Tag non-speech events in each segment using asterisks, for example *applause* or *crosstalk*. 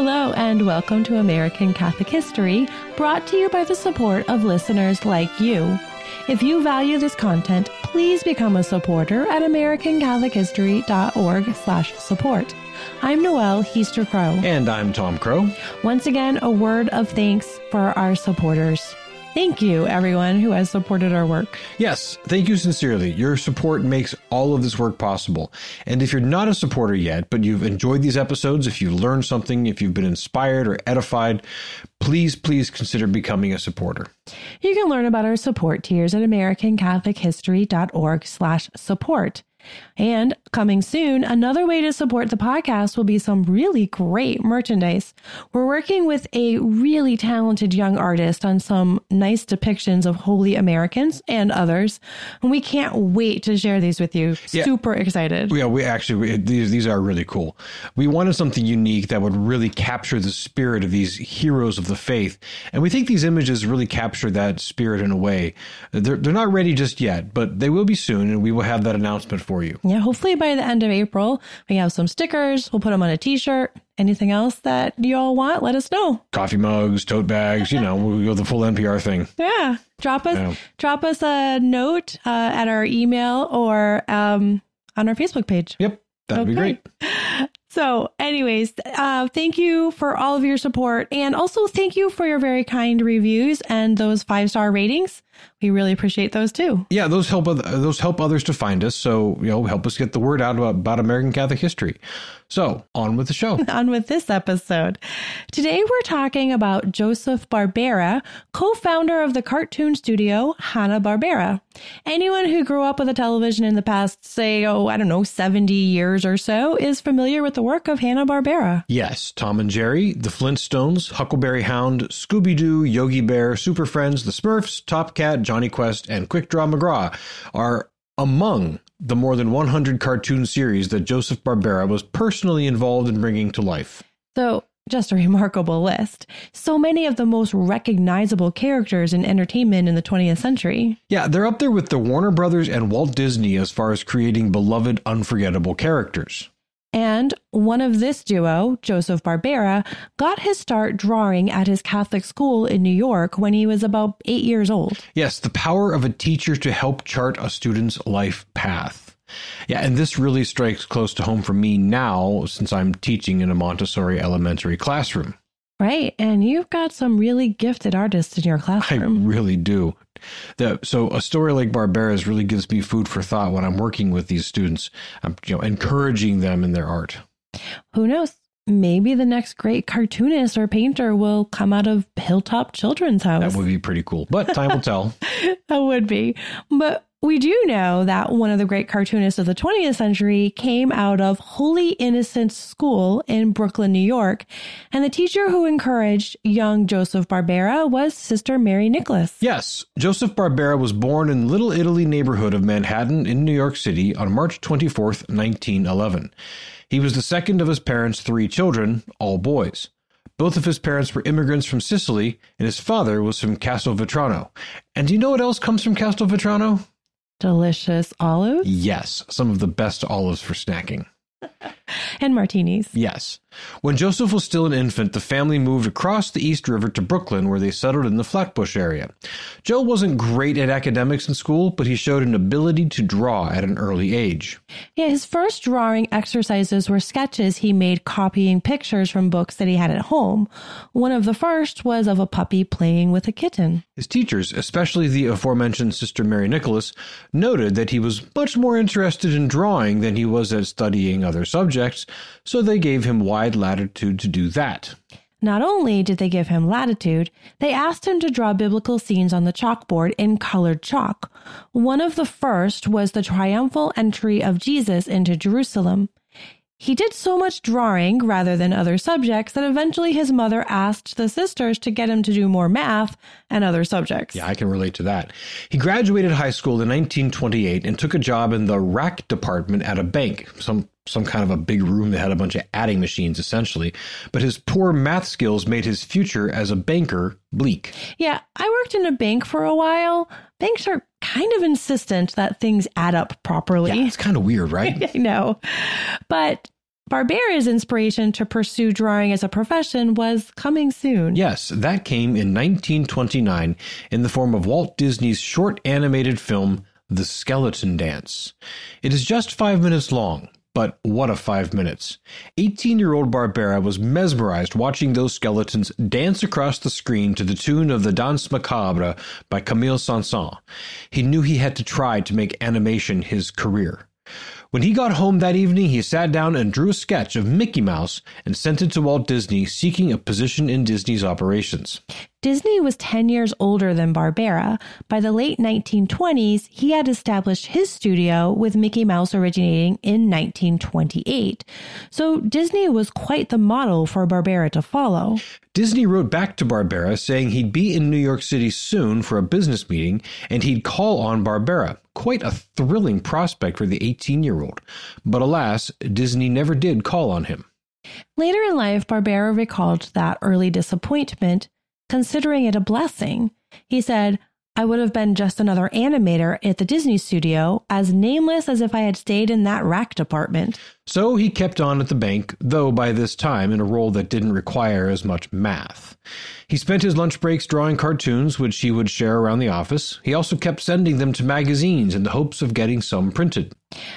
Hello, and welcome to American Catholic History, brought to you by the support of listeners like you. If you value this content, please become a supporter at americancatholichistory.org slash support. I'm Noelle Heaster Crowe. And I'm Tom Crowe. Once again, a word of thanks for our supporters. Thank you, everyone who has supported our work. Yes, thank you sincerely. Your support makes all of this work possible. And if you're not a supporter yet, but you've enjoyed these episodes, if you've learned something, if you've been inspired or edified, please, please consider becoming a supporter. You can learn about our support tiers at americancatholichistory.org slash support. And coming soon, another way to support the podcast will be some really great merchandise. We're working with a really talented young artist on some nice depictions of holy Americans and others. And we can't wait to share these with you. Yeah. Super excited. Yeah, we actually, we, these, these are really cool. We wanted something unique that would really capture the spirit of these heroes of the faith. And we think these images really capture that spirit in a way. They're, they're not ready just yet, but they will be soon. And we will have that announcement for you. Yeah, hopefully by the end of April, we have some stickers. We'll put them on a t shirt. Anything else that you all want, let us know. Coffee mugs, tote bags, you know, we'll go the full NPR thing. Yeah. Drop us yeah. drop us a note uh, at our email or um, on our Facebook page. Yep. That'd okay. be great. *laughs* So, anyways, uh, thank you for all of your support. And also, thank you for your very kind reviews and those five star ratings. We really appreciate those too. Yeah, those help those help others to find us. So, you know, help us get the word out about, about American Catholic history. So, on with the show. *laughs* on with this episode. Today, we're talking about Joseph Barbera, co founder of the cartoon studio Hanna-Barbera. Anyone who grew up with a television in the past, say, oh, I don't know, 70 years or so, is familiar with the work of Hanna-Barbera. Yes, Tom and Jerry, the Flintstones, Huckleberry Hound, Scooby Doo, Yogi Bear, Super Friends, the Smurfs, Top Cat, Jonny Quest, and Quick Draw McGraw are among the more than 100 cartoon series that Joseph Barbera was personally involved in bringing to life. So, just a remarkable list. So many of the most recognizable characters in entertainment in the 20th century. Yeah, they're up there with the Warner Brothers and Walt Disney as far as creating beloved, unforgettable characters. And one of this duo, Joseph Barbera, got his start drawing at his Catholic school in New York when he was about eight years old. Yes, the power of a teacher to help chart a student's life path. Yeah, and this really strikes close to home for me now since I'm teaching in a Montessori elementary classroom. Right. And you've got some really gifted artists in your classroom. I really do. The, so a story like Barbera's really gives me food for thought when I'm working with these students. I'm you know encouraging them in their art. Who knows? Maybe the next great cartoonist or painter will come out of Hilltop Children's House. That would be pretty cool, but time will tell. *laughs* that would be. But we do know that one of the great cartoonists of the 20th century came out of Holy Innocents School in Brooklyn, New York, and the teacher who encouraged young Joseph Barbera was Sister Mary Nicholas. Yes, Joseph Barbera was born in the Little Italy neighborhood of Manhattan in New York City on March 24th, 1911. He was the second of his parents' three children, all boys. Both of his parents were immigrants from Sicily, and his father was from Castelvetrano. And do you know what else comes from Castelvetrano? Delicious olives? Yes, some of the best olives for snacking. *laughs* and martinis. Yes. When Joseph was still an infant, the family moved across the East River to Brooklyn, where they settled in the Flatbush area. Joe wasn't great at academics in school, but he showed an ability to draw at an early age. Yeah, his first drawing exercises were sketches he made copying pictures from books that he had at home. One of the first was of a puppy playing with a kitten. His teachers, especially the aforementioned Sister Mary Nicholas, noted that he was much more interested in drawing than he was at studying other subjects, so they gave him wide latitude to do that. Not only did they give him latitude, they asked him to draw biblical scenes on the chalkboard in colored chalk. One of the first was the triumphal entry of Jesus into Jerusalem. He did so much drawing rather than other subjects that eventually his mother asked the sisters to get him to do more math and other subjects. Yeah, I can relate to that. He graduated high school in 1928 and took a job in the rack department at a bank, some some kind of a big room that had a bunch of adding machines essentially. But his poor math skills made his future as a banker bleak. Yeah, I worked in a bank for a while. Banks are kind of insistent that things add up properly. Yeah, it's kind of weird, right? *laughs* I know. But Barbera's inspiration to pursue drawing as a profession was coming soon. Yes, that came in 1929 in the form of Walt Disney's short animated film, The Skeleton Dance. It is just five minutes long, but what a five minutes. 18 year old Barbera was mesmerized watching those skeletons dance across the screen to the tune of the Danse Macabre by Camille Saint-Saëns. He knew he had to try to make animation his career. When he got home that evening, he sat down and drew a sketch of Mickey Mouse and sent it to Walt Disney, seeking a position in Disney's operations. Disney was 10 years older than Barbera. By the late 1920s, he had established his studio with Mickey Mouse originating in 1928. So Disney was quite the model for Barbera to follow. Disney wrote back to Barbera saying he'd be in New York City soon for a business meeting and he'd call on Barbera. Quite a thrilling prospect for the 18 year old. But alas, Disney never did call on him. Later in life, Barbera recalled that early disappointment considering it a blessing. He said, I would have been just another animator at the Disney studio, as nameless as if I had stayed in that rack department. So he kept on at the bank, though by this time in a role that didn't require as much math. He spent his lunch breaks drawing cartoons, which he would share around the office. He also kept sending them to magazines in the hopes of getting some printed.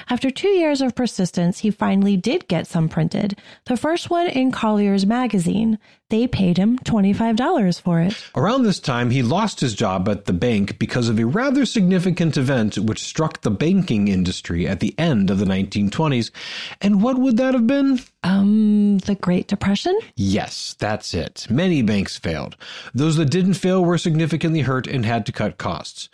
After two years of persistence, he finally did get some printed. The first one in Collier's magazine. They paid him $25 for it. Around this time, he lost his job at the bank because of a rather significant event which struck the banking industry at the end of the 1920s. And what would that have been? Um, the Great Depression? Yes, that's it. Many banks failed. Those that didn't fail were significantly hurt and had to cut costs.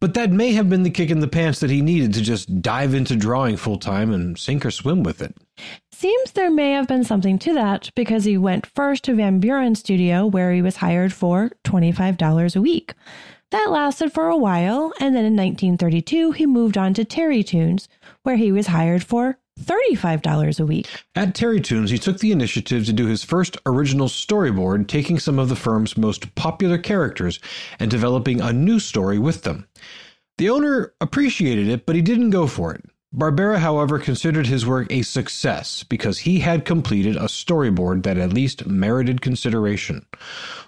But that may have been the kick in the pants that he needed to just dive into drawing full time and sink or swim with it. Seems there may have been something to that because he went first to Van Beuren's studio where he was hired for $25 a week. That lasted for a while, and then in 1932 he moved on to Terrytoons, where he was hired for $35 a week. At Terrytoons, he took the initiative to do his first original storyboard, taking some of the firm's most popular characters and developing a new story with them. The owner appreciated it, but he didn't go for it. Barbera, however, considered his work a success because he had completed a storyboard that at least merited consideration.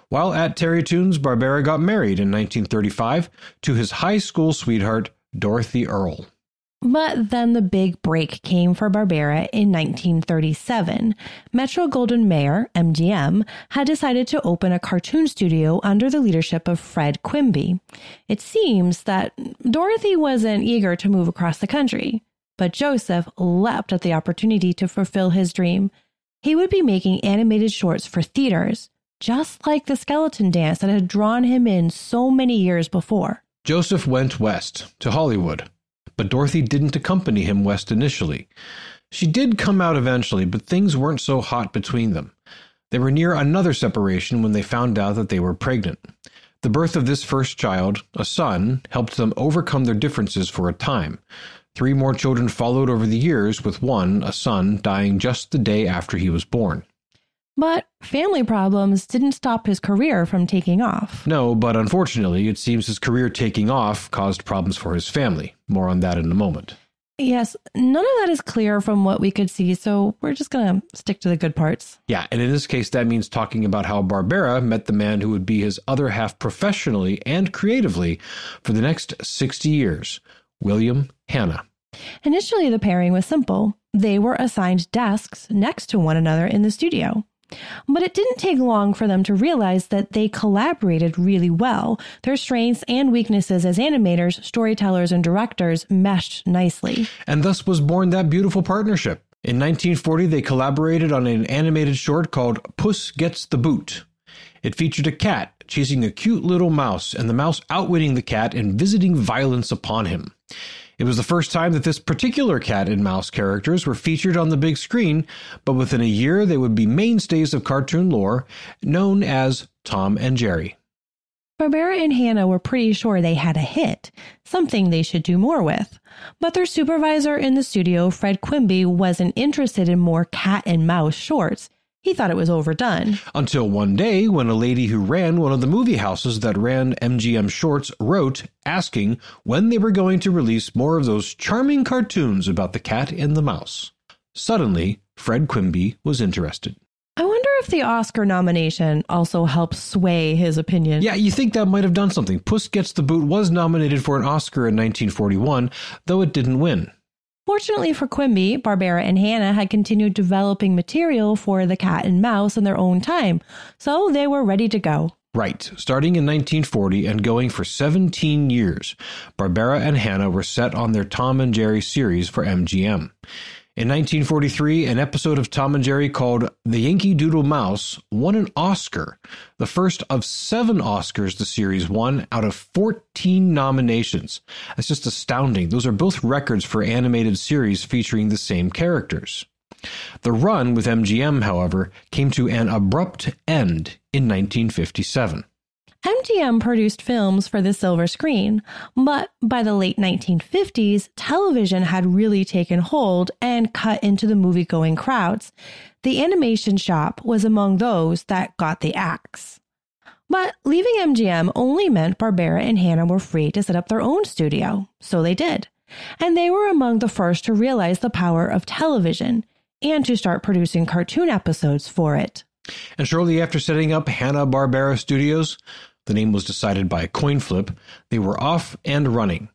While at Terrytoons, Barbera got married in 1935 to his high school sweetheart, Dorothy Earle. But then the big break came for Barbera in 1937. Metro Goldwyn Mayer, MGM, had decided to open a cartoon studio under the leadership of Fred Quimby. It seems that Dorothy wasn't eager to move across the country, but Joseph leapt at the opportunity to fulfill his dream. He would be making animated shorts for theaters, just like the skeleton dance that had drawn him in so many years before. Joseph went west to Hollywood but Dorothy didn't accompany him west initially. She did come out eventually, but things weren't so hot between them. They were near another separation when they found out that they were pregnant. The birth of this first child, a son, helped them overcome their differences for a time. Three more children followed over the years, with one, a son, dying just the day after he was born. But family problems didn't stop his career from taking off. No, but unfortunately, it seems his career taking off caused problems for his family. More on that in a moment. Yes, none of that is clear from what we could see, so we're just going to stick to the good parts. Yeah, and in this case, that means talking about how Barbera met the man who would be his other half professionally and creatively for the next 60 years William Hanna. Initially, the pairing was simple. They were assigned desks next to one another in the studio. But it didn't take long for them to realize that they collaborated really well. Their strengths and weaknesses as animators, storytellers, and directors meshed nicely. And thus was born that beautiful partnership. In 1940, they collaborated on an animated short called Puss Gets the Boot. It featured a cat chasing a cute little mouse, and the mouse outwitting the cat and visiting violence upon him. It was the first time that this particular cat and mouse characters were featured on the big screen, but within a year they would be mainstays of cartoon lore, known as Tom and Jerry. Barbera and Hanna were pretty sure they had a hit, something they should do more with. But their supervisor in the studio, Fred Quimby, wasn't interested in more cat and mouse shorts. He thought it was overdone. Until one day, when a lady who ran one of the movie houses that ran MGM Shorts wrote asking when they were going to release more of those charming cartoons about the cat and the mouse. Suddenly, Fred Quimby was interested. I wonder if the Oscar nomination also helped sway his opinion. Yeah, you think that might have done something. Puss Gets the Boot was nominated for an Oscar in 1941, though it didn't win. Fortunately for Quimby, Barbera and Hanna had continued developing material for The Cat and Mouse in their own time, so they were ready to go. Right, starting in 1940 and going for 17 years, Barbera and Hanna were set on their Tom and Jerry series for MGM. In 1943, an episode of Tom and Jerry called The Yankee Doodle Mouse won an Oscar, the first of seven Oscars the series won out of 14 nominations. That's just astounding. Those are both records for animated series featuring the same characters. The run with MGM, however, came to an abrupt end in 1957. MGM produced films for the silver screen, but by the late 1950s, television had really taken hold and cut into the movie going crowds. The animation shop was among those that got the axe. But leaving MGM only meant Barbera and Hanna were free to set up their own studio, so they did. And they were among the first to realize the power of television and to start producing cartoon episodes for it. And shortly after setting up Hanna-Barbera Studios, the name was decided by a coin flip, they were off and running.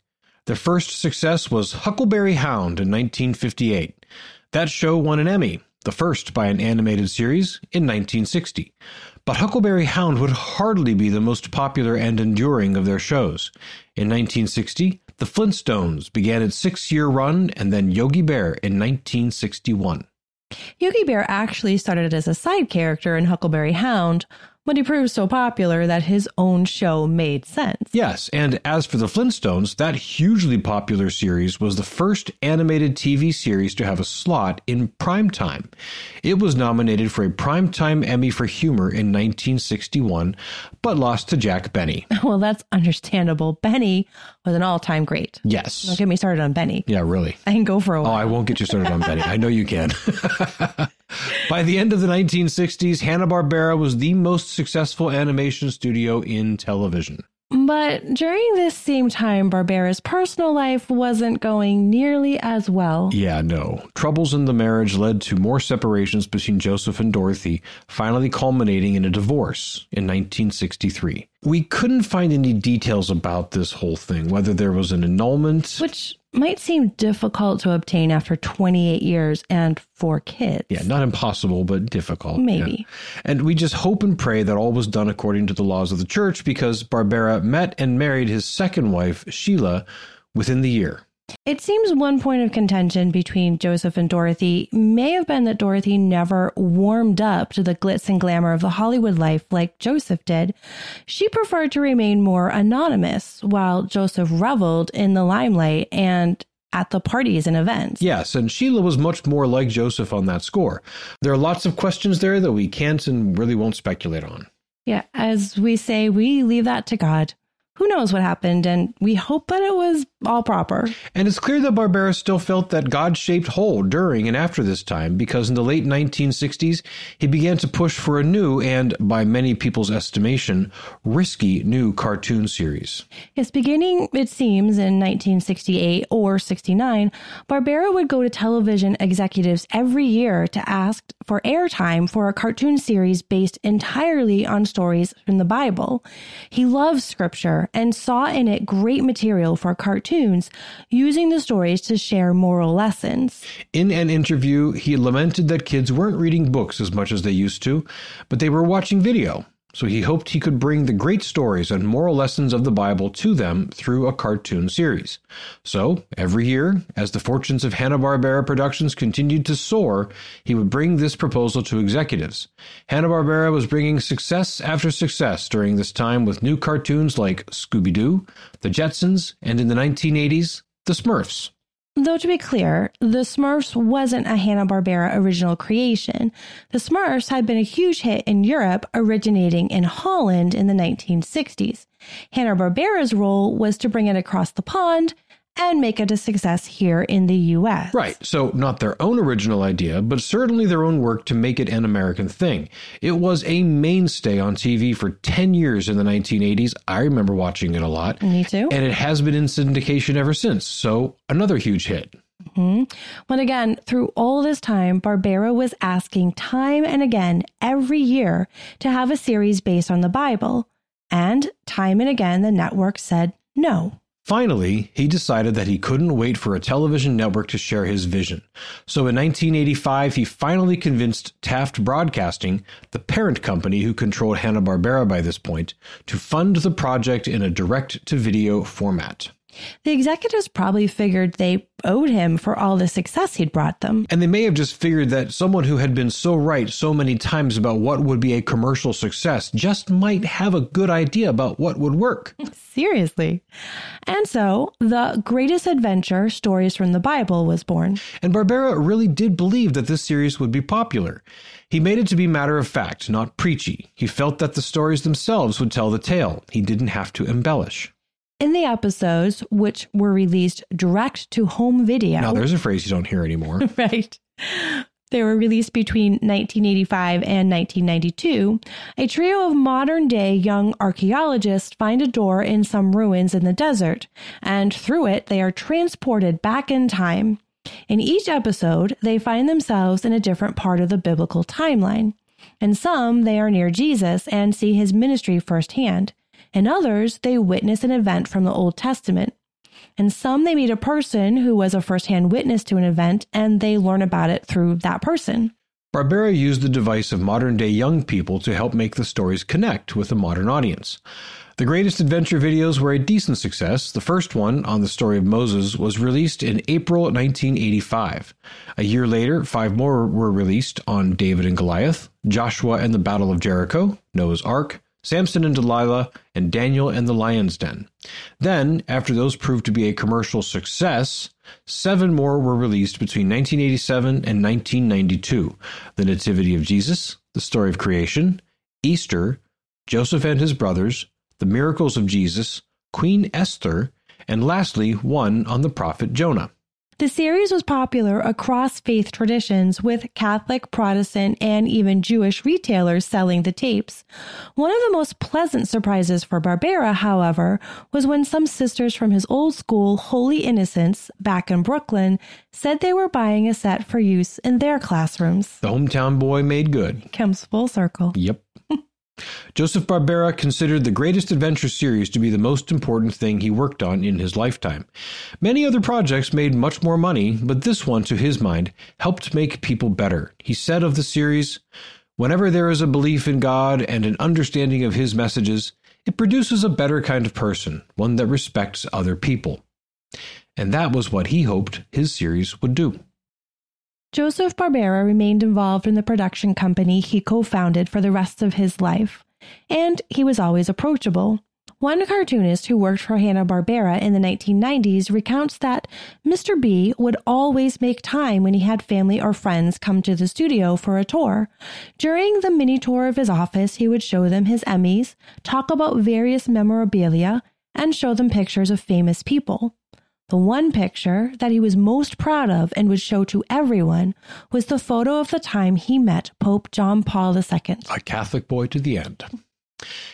Their first success was Huckleberry Hound in 1958. That show won an Emmy, the first by an animated series, in 1960. But Huckleberry Hound would hardly be the most popular and enduring of their shows. In 1960, The Flintstones began its six year run, and then Yogi Bear in 1961. Yogi Bear actually started as a side character in Huckleberry Hound, but he proved so popular that his own show made sense. Yes, and as for the Flintstones, that hugely popular series was the first animated TV series to have a slot in primetime. It was nominated for a Primetime Emmy for Humor in 1961, but lost to Jack Benny. *laughs* Well, that's understandable. Benny was an all time great. Yes. Don't get me started on Benny. Yeah, really. I can go for a while. Oh, I won't get you started on Benny. I know you can. *laughs* *laughs* By the end of the 1960s, Hanna-Barbera was the most successful animation studio in television. But during this same time, Barbera's personal life wasn't going nearly as well. Yeah, no. Troubles in the marriage led to more separations between Joseph and Dorothy, finally culminating in a divorce in 1963. We couldn't find any details about this whole thing, whether there was an annulment. Which might seem difficult to obtain after 28 years and four kids. Yeah, not impossible, but difficult. Maybe. Yeah. And we just hope and pray that all was done according to the laws of the church because Barbera met and married his second wife, Sheila, within the year. It seems one point of contention between Joseph and Dorothy may have been that Dorothy never warmed up to the glitz and glamour of the Hollywood life like Joseph did. She preferred to remain more anonymous, while Joseph reveled in the limelight and at the parties and events. Yes, and Sheila was much more like Joseph on that score. There are lots of questions there that we can't and really won't speculate on. Yeah, as we say, we leave that to God who knows what happened, and we hope that it was all proper. And it's clear that Barbera still felt that God shaped hole during and after this time, because in the late 1960s, he began to push for a new and, by many people's estimation, risky new cartoon series. Yes, beginning, it seems, in 1968 or 69, Barbera would go to television executives every year to ask for airtime for a cartoon series based entirely on stories from the Bible. He loved scripture and saw in it great material for cartoons, using the stories to share moral lessons. In an interview, he lamented that kids weren't reading books as much as they used to, but they were watching video. So he hoped he could bring the great stories and moral lessons of the Bible to them through a cartoon series. So, every year, as the fortunes of Hanna-Barbera Productions continued to soar, he would bring this proposal to executives. Hanna-Barbera was bringing success after success during this time with new cartoons like Scooby-Doo, The Jetsons, and in the 1980s, The Smurfs. Though to be clear, the Smurfs wasn't a Hanna-Barbera original creation. The Smurfs had been a huge hit in Europe, originating in Holland in the 1960s. Hanna-Barbera's role was to bring it across the pond and make it a success here in the US. Right. So, not their own original idea, but certainly their own work to make it an American thing. It was a mainstay on TV for 10 years in the 1980s. I remember watching it a lot. Me too. And it has been in syndication ever since. So, another huge hit. Mm-hmm. But again, through all this time, Barbera was asking time and again every year to have a series based on the Bible. And time and again, the network said no. Finally, he decided that he couldn't wait for a television network to share his vision. So in 1985, he finally convinced Taft Broadcasting, the parent company who controlled Hanna-Barbera by this point, to fund the project in a direct-to-video format. The executives probably figured they owed him for all the success he'd brought them. And they may have just figured that someone who had been so right so many times about what would be a commercial success just might have a good idea about what would work. *laughs* Seriously. And so, the greatest adventure stories from the Bible was born. And Barbera really did believe that this series would be popular. He made it to be matter of fact, not preachy. He felt that the stories themselves would tell the tale. He didn't have to embellish in the episodes, which were released direct to home video. Now, there's a phrase you don't hear anymore. *laughs* right. They were released between 1985 and 1992. A trio of modern day young archaeologists find a door in some ruins in the desert, and through it, they are transported back in time. In each episode, they find themselves in a different part of the biblical timeline. In some, they are near Jesus and see his ministry firsthand. In others, they witness an event from the Old Testament. In some, they meet a person who was a firsthand witness to an event and they learn about it through that person. Barbera used the device of modern day young people to help make the stories connect with a modern audience. The greatest adventure videos were a decent success. The first one, on the story of Moses, was released in April 1985. A year later, five more were released on David and Goliath, Joshua and the Battle of Jericho, Noah's Ark, Samson and Delilah, and Daniel and the Lion's Den. Then, after those proved to be a commercial success, seven more were released between 1987 and 1992 The Nativity of Jesus, The Story of Creation, Easter, Joseph and His Brothers, The Miracles of Jesus, Queen Esther, and lastly, one on the prophet Jonah. The series was popular across faith traditions, with Catholic, Protestant, and even Jewish retailers selling the tapes. One of the most pleasant surprises for Barbera, however, was when some sisters from his old school, Holy Innocents, back in Brooklyn, said they were buying a set for use in their classrooms. The hometown boy made good. Comes full circle. Yep. Joseph Barbera considered the greatest adventure series to be the most important thing he worked on in his lifetime. Many other projects made much more money, but this one, to his mind, helped make people better. He said of the series, Whenever there is a belief in God and an understanding of his messages, it produces a better kind of person, one that respects other people. And that was what he hoped his series would do. Joseph Barbera remained involved in the production company he co founded for the rest of his life, and he was always approachable. One cartoonist who worked for Hanna-Barbera in the 1990s recounts that Mr. B would always make time when he had family or friends come to the studio for a tour. During the mini tour of his office, he would show them his Emmys, talk about various memorabilia, and show them pictures of famous people. The one picture that he was most proud of and would show to everyone was the photo of the time he met Pope John Paul II. A Catholic boy to the end.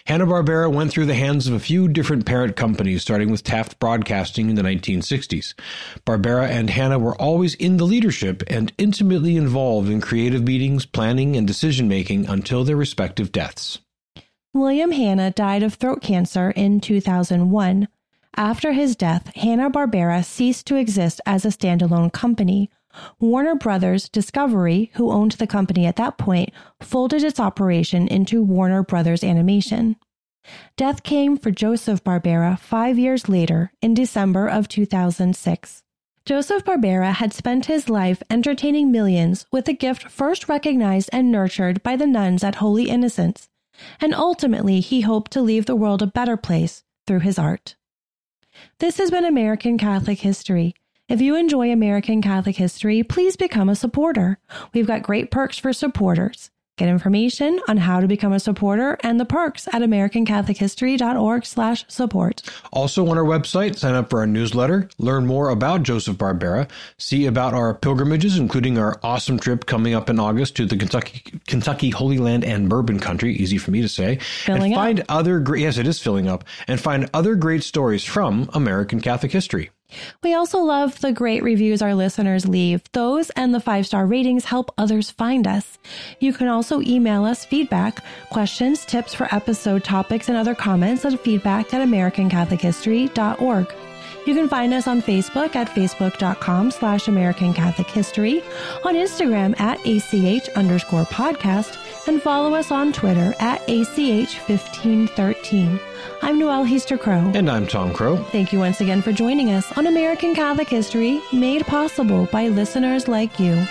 Hanna-Barbera went through the hands of a few different parent companies, starting with Taft Broadcasting in the 1960s. Barbera and Hanna were always in the leadership and intimately involved in creative meetings, planning, and decision making until their respective deaths. William Hanna died of throat cancer in 2001. After his death, Hanna-Barbera ceased to exist as a standalone company. Warner Brothers Discovery, who owned the company at that point, folded its operation into Warner Brothers Animation. Death came for Joseph Barbera five years later, in December of 2006. Joseph Barbera had spent his life entertaining millions with a gift first recognized and nurtured by the nuns at Holy Innocents, and ultimately he hoped to leave the world a better place through his art. This has been American Catholic History. If you enjoy American Catholic history, please become a supporter. We've got great perks for supporters. Get information on how to become a supporter and the perks at americancatholichistory.org slash support. Also on our website, sign up for our newsletter, learn more about Joseph Barbera, see about our pilgrimages, including our awesome trip coming up in August to the Kentucky Kentucky Holy Land and Bourbon Country, easy for me to say, Filling and up. find other great yes, it is filling up, and find other great stories from American Catholic history. We also love the great reviews our listeners leave. Those and the five star ratings help others find us. You can also email us feedback, questions, tips for episode topics, and other comments at feedback at AmericanCatholicHistory.org. You can find us on Facebook at facebook.com slash American Catholic History, on Instagram at ACH underscore podcast, and follow us on Twitter at ACH1513. I'm Noelle Heaster Crowe. And I'm Tom Crowe. Thank you once again for joining us on American Catholic History, made possible by listeners like you.